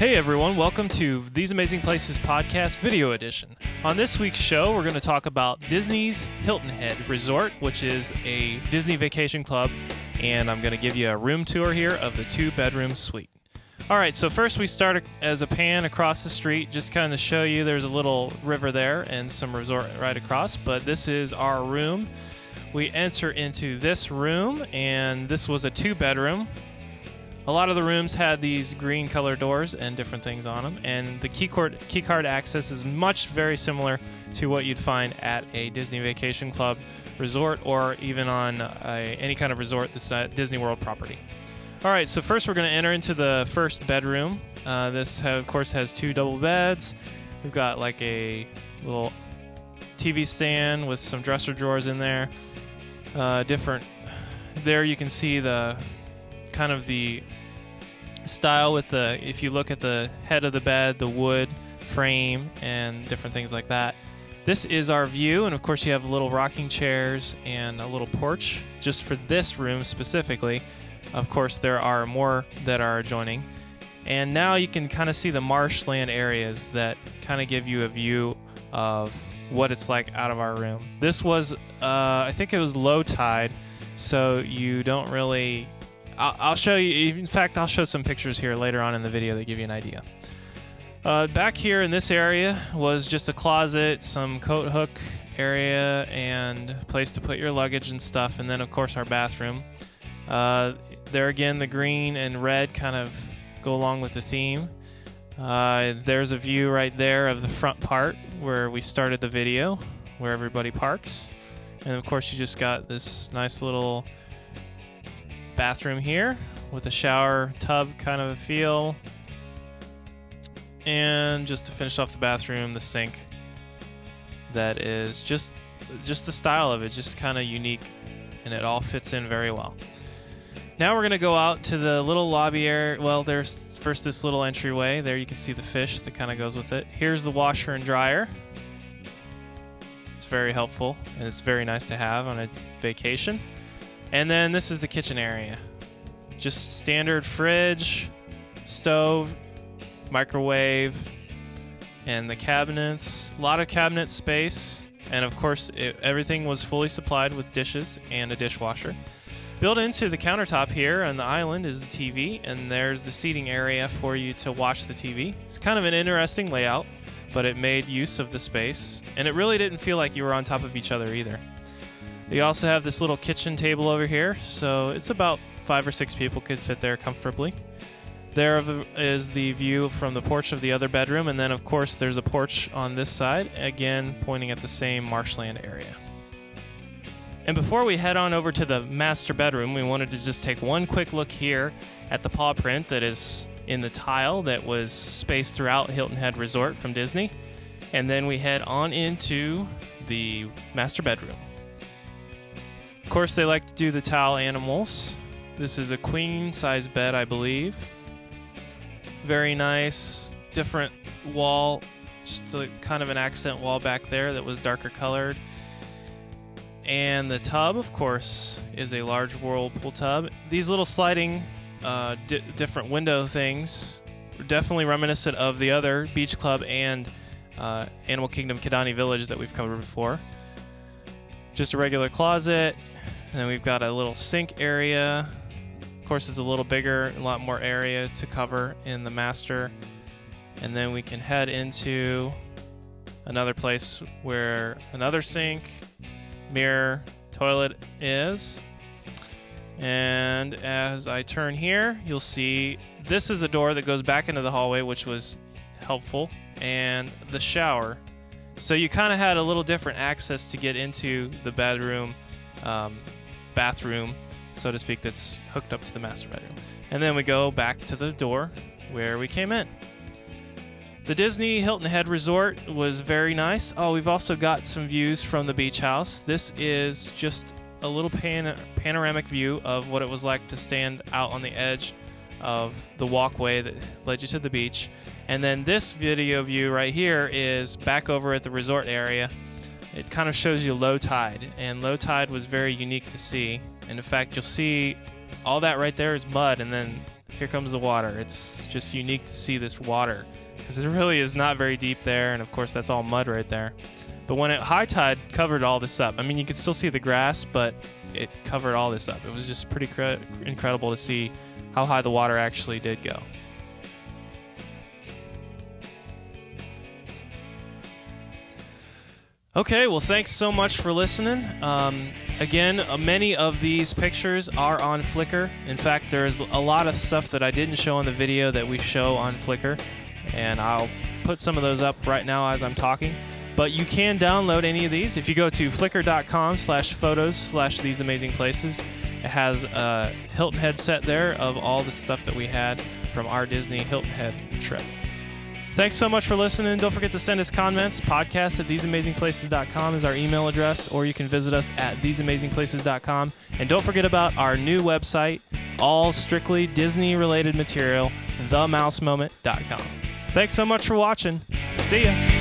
Hey everyone, welcome to These Amazing Places podcast video edition. On this week's show, we're going to talk about Disney's Hilton Head Resort, which is a Disney vacation club, and I'm going to give you a room tour here of the two bedroom suite. All right, so first we start as a pan across the street, just kind of show you there's a little river there and some resort right across, but this is our room. We enter into this room, and this was a two bedroom a lot of the rooms had these green color doors and different things on them, and the key card, key card access is much very similar to what you'd find at a Disney Vacation Club resort or even on a, any kind of resort that's a Disney World property. All right, so first we're going to enter into the first bedroom. Uh, this, of course, has two double beds. We've got like a little TV stand with some dresser drawers in there. Uh, different. There you can see the kind of the style with the if you look at the head of the bed, the wood frame, and different things like that. This is our view, and of course, you have little rocking chairs and a little porch just for this room specifically. Of course, there are more that are adjoining. And now you can kind of see the marshland areas that kind of give you a view of what it's like out of our room. This was, uh, I think it was low tide, so you don't really I'll, I'll, show you. In fact, I'll show some pictures here later on in the video that give you an idea. Uh, back here in this area was just a closet, some coat hook area, and place to put your luggage and stuff, and then of course our bathroom. Uh, there again, the green and red kind of go along with the theme. Uh, there's a view right there of the front part where we started the video, where everybody parks. And of course, you just got this nice little bathroom here with a shower tub kind of a feel. And just to finish off the bathroom, the sink that is just just the style of it, just kind of unique and it all fits in very well. Now we're going to go out to the little lobby area. Well, there's first this little entryway. There you can see the fish that kind of goes with it. Here's the washer and dryer. It's very helpful and it's very nice to have on a vacation. And then this is the kitchen area. Just standard fridge, stove, microwave, and the cabinets. A lot of cabinet space. And of course, it, everything was fully supplied with dishes and a dishwasher. Built into the countertop here on the island is the TV, and there's the seating area for you to watch the TV. It's kind of an interesting layout, but it made use of the space, and it really didn't feel like you were on top of each other either. You also have this little kitchen table over here, so it's about five or six people could fit there comfortably. There is the view from the porch of the other bedroom, and then, of course, there's a porch on this side, again pointing at the same marshland area. And before we head on over to the master bedroom, we wanted to just take one quick look here at the paw print that is in the tile that was spaced throughout Hilton Head Resort from Disney. And then we head on into the master bedroom. Of course, they like to do the towel animals. This is a queen size bed, I believe. Very nice, different wall, just a, kind of an accent wall back there that was darker colored. And the tub, of course, is a large whirlpool tub. These little sliding uh, di- different window things definitely reminiscent of the other beach club and uh, Animal Kingdom Kidani Village that we've covered before. Just a regular closet, and then we've got a little sink area. Of course, it's a little bigger, a lot more area to cover in the master. And then we can head into another place where another sink, mirror, toilet is. And as I turn here, you'll see this is a door that goes back into the hallway, which was helpful, and the shower. So you kind of had a little different access to get into the bedroom um, bathroom, so to speak, that's hooked up to the master bedroom. And then we go back to the door where we came in. The Disney Hilton Head Resort was very nice. Oh, we've also got some views from the beach house. This is just a little pan- panoramic view of what it was like to stand out on the edge of the walkway that led you to the beach. And then this video view right here is back over at the resort area it kind of shows you low tide, and low tide was very unique to see. And in fact, you'll see all that right there is mud, and then here comes the water. It's just unique to see this water because it really is not very deep there, and of course that's all mud right there. But when it high tide covered all this up, I mean you could still see the grass, but it covered all this up. It was just pretty cre- incredible to see how high the water actually did go. Okay, well, thanks so much for listening. Um, again, uh, many of these pictures are on Flickr. In fact, there's a lot of stuff that I didn't show in the video that we show on Flickr, and I'll put some of those up right now as I'm talking. But you can download any of these if you go to flickr.com slash photos slash these amazing places. It has a Hilton Head set there of all the stuff that we had from our Disney Hilton Head trip. Thanks so much for listening. Don't forget to send us comments. Podcast at theseamazingplaces.com is our email address, or you can visit us at theseamazingplaces.com. And don't forget about our new website, all strictly Disney related material, themousemoment.com. Thanks so much for watching. See ya.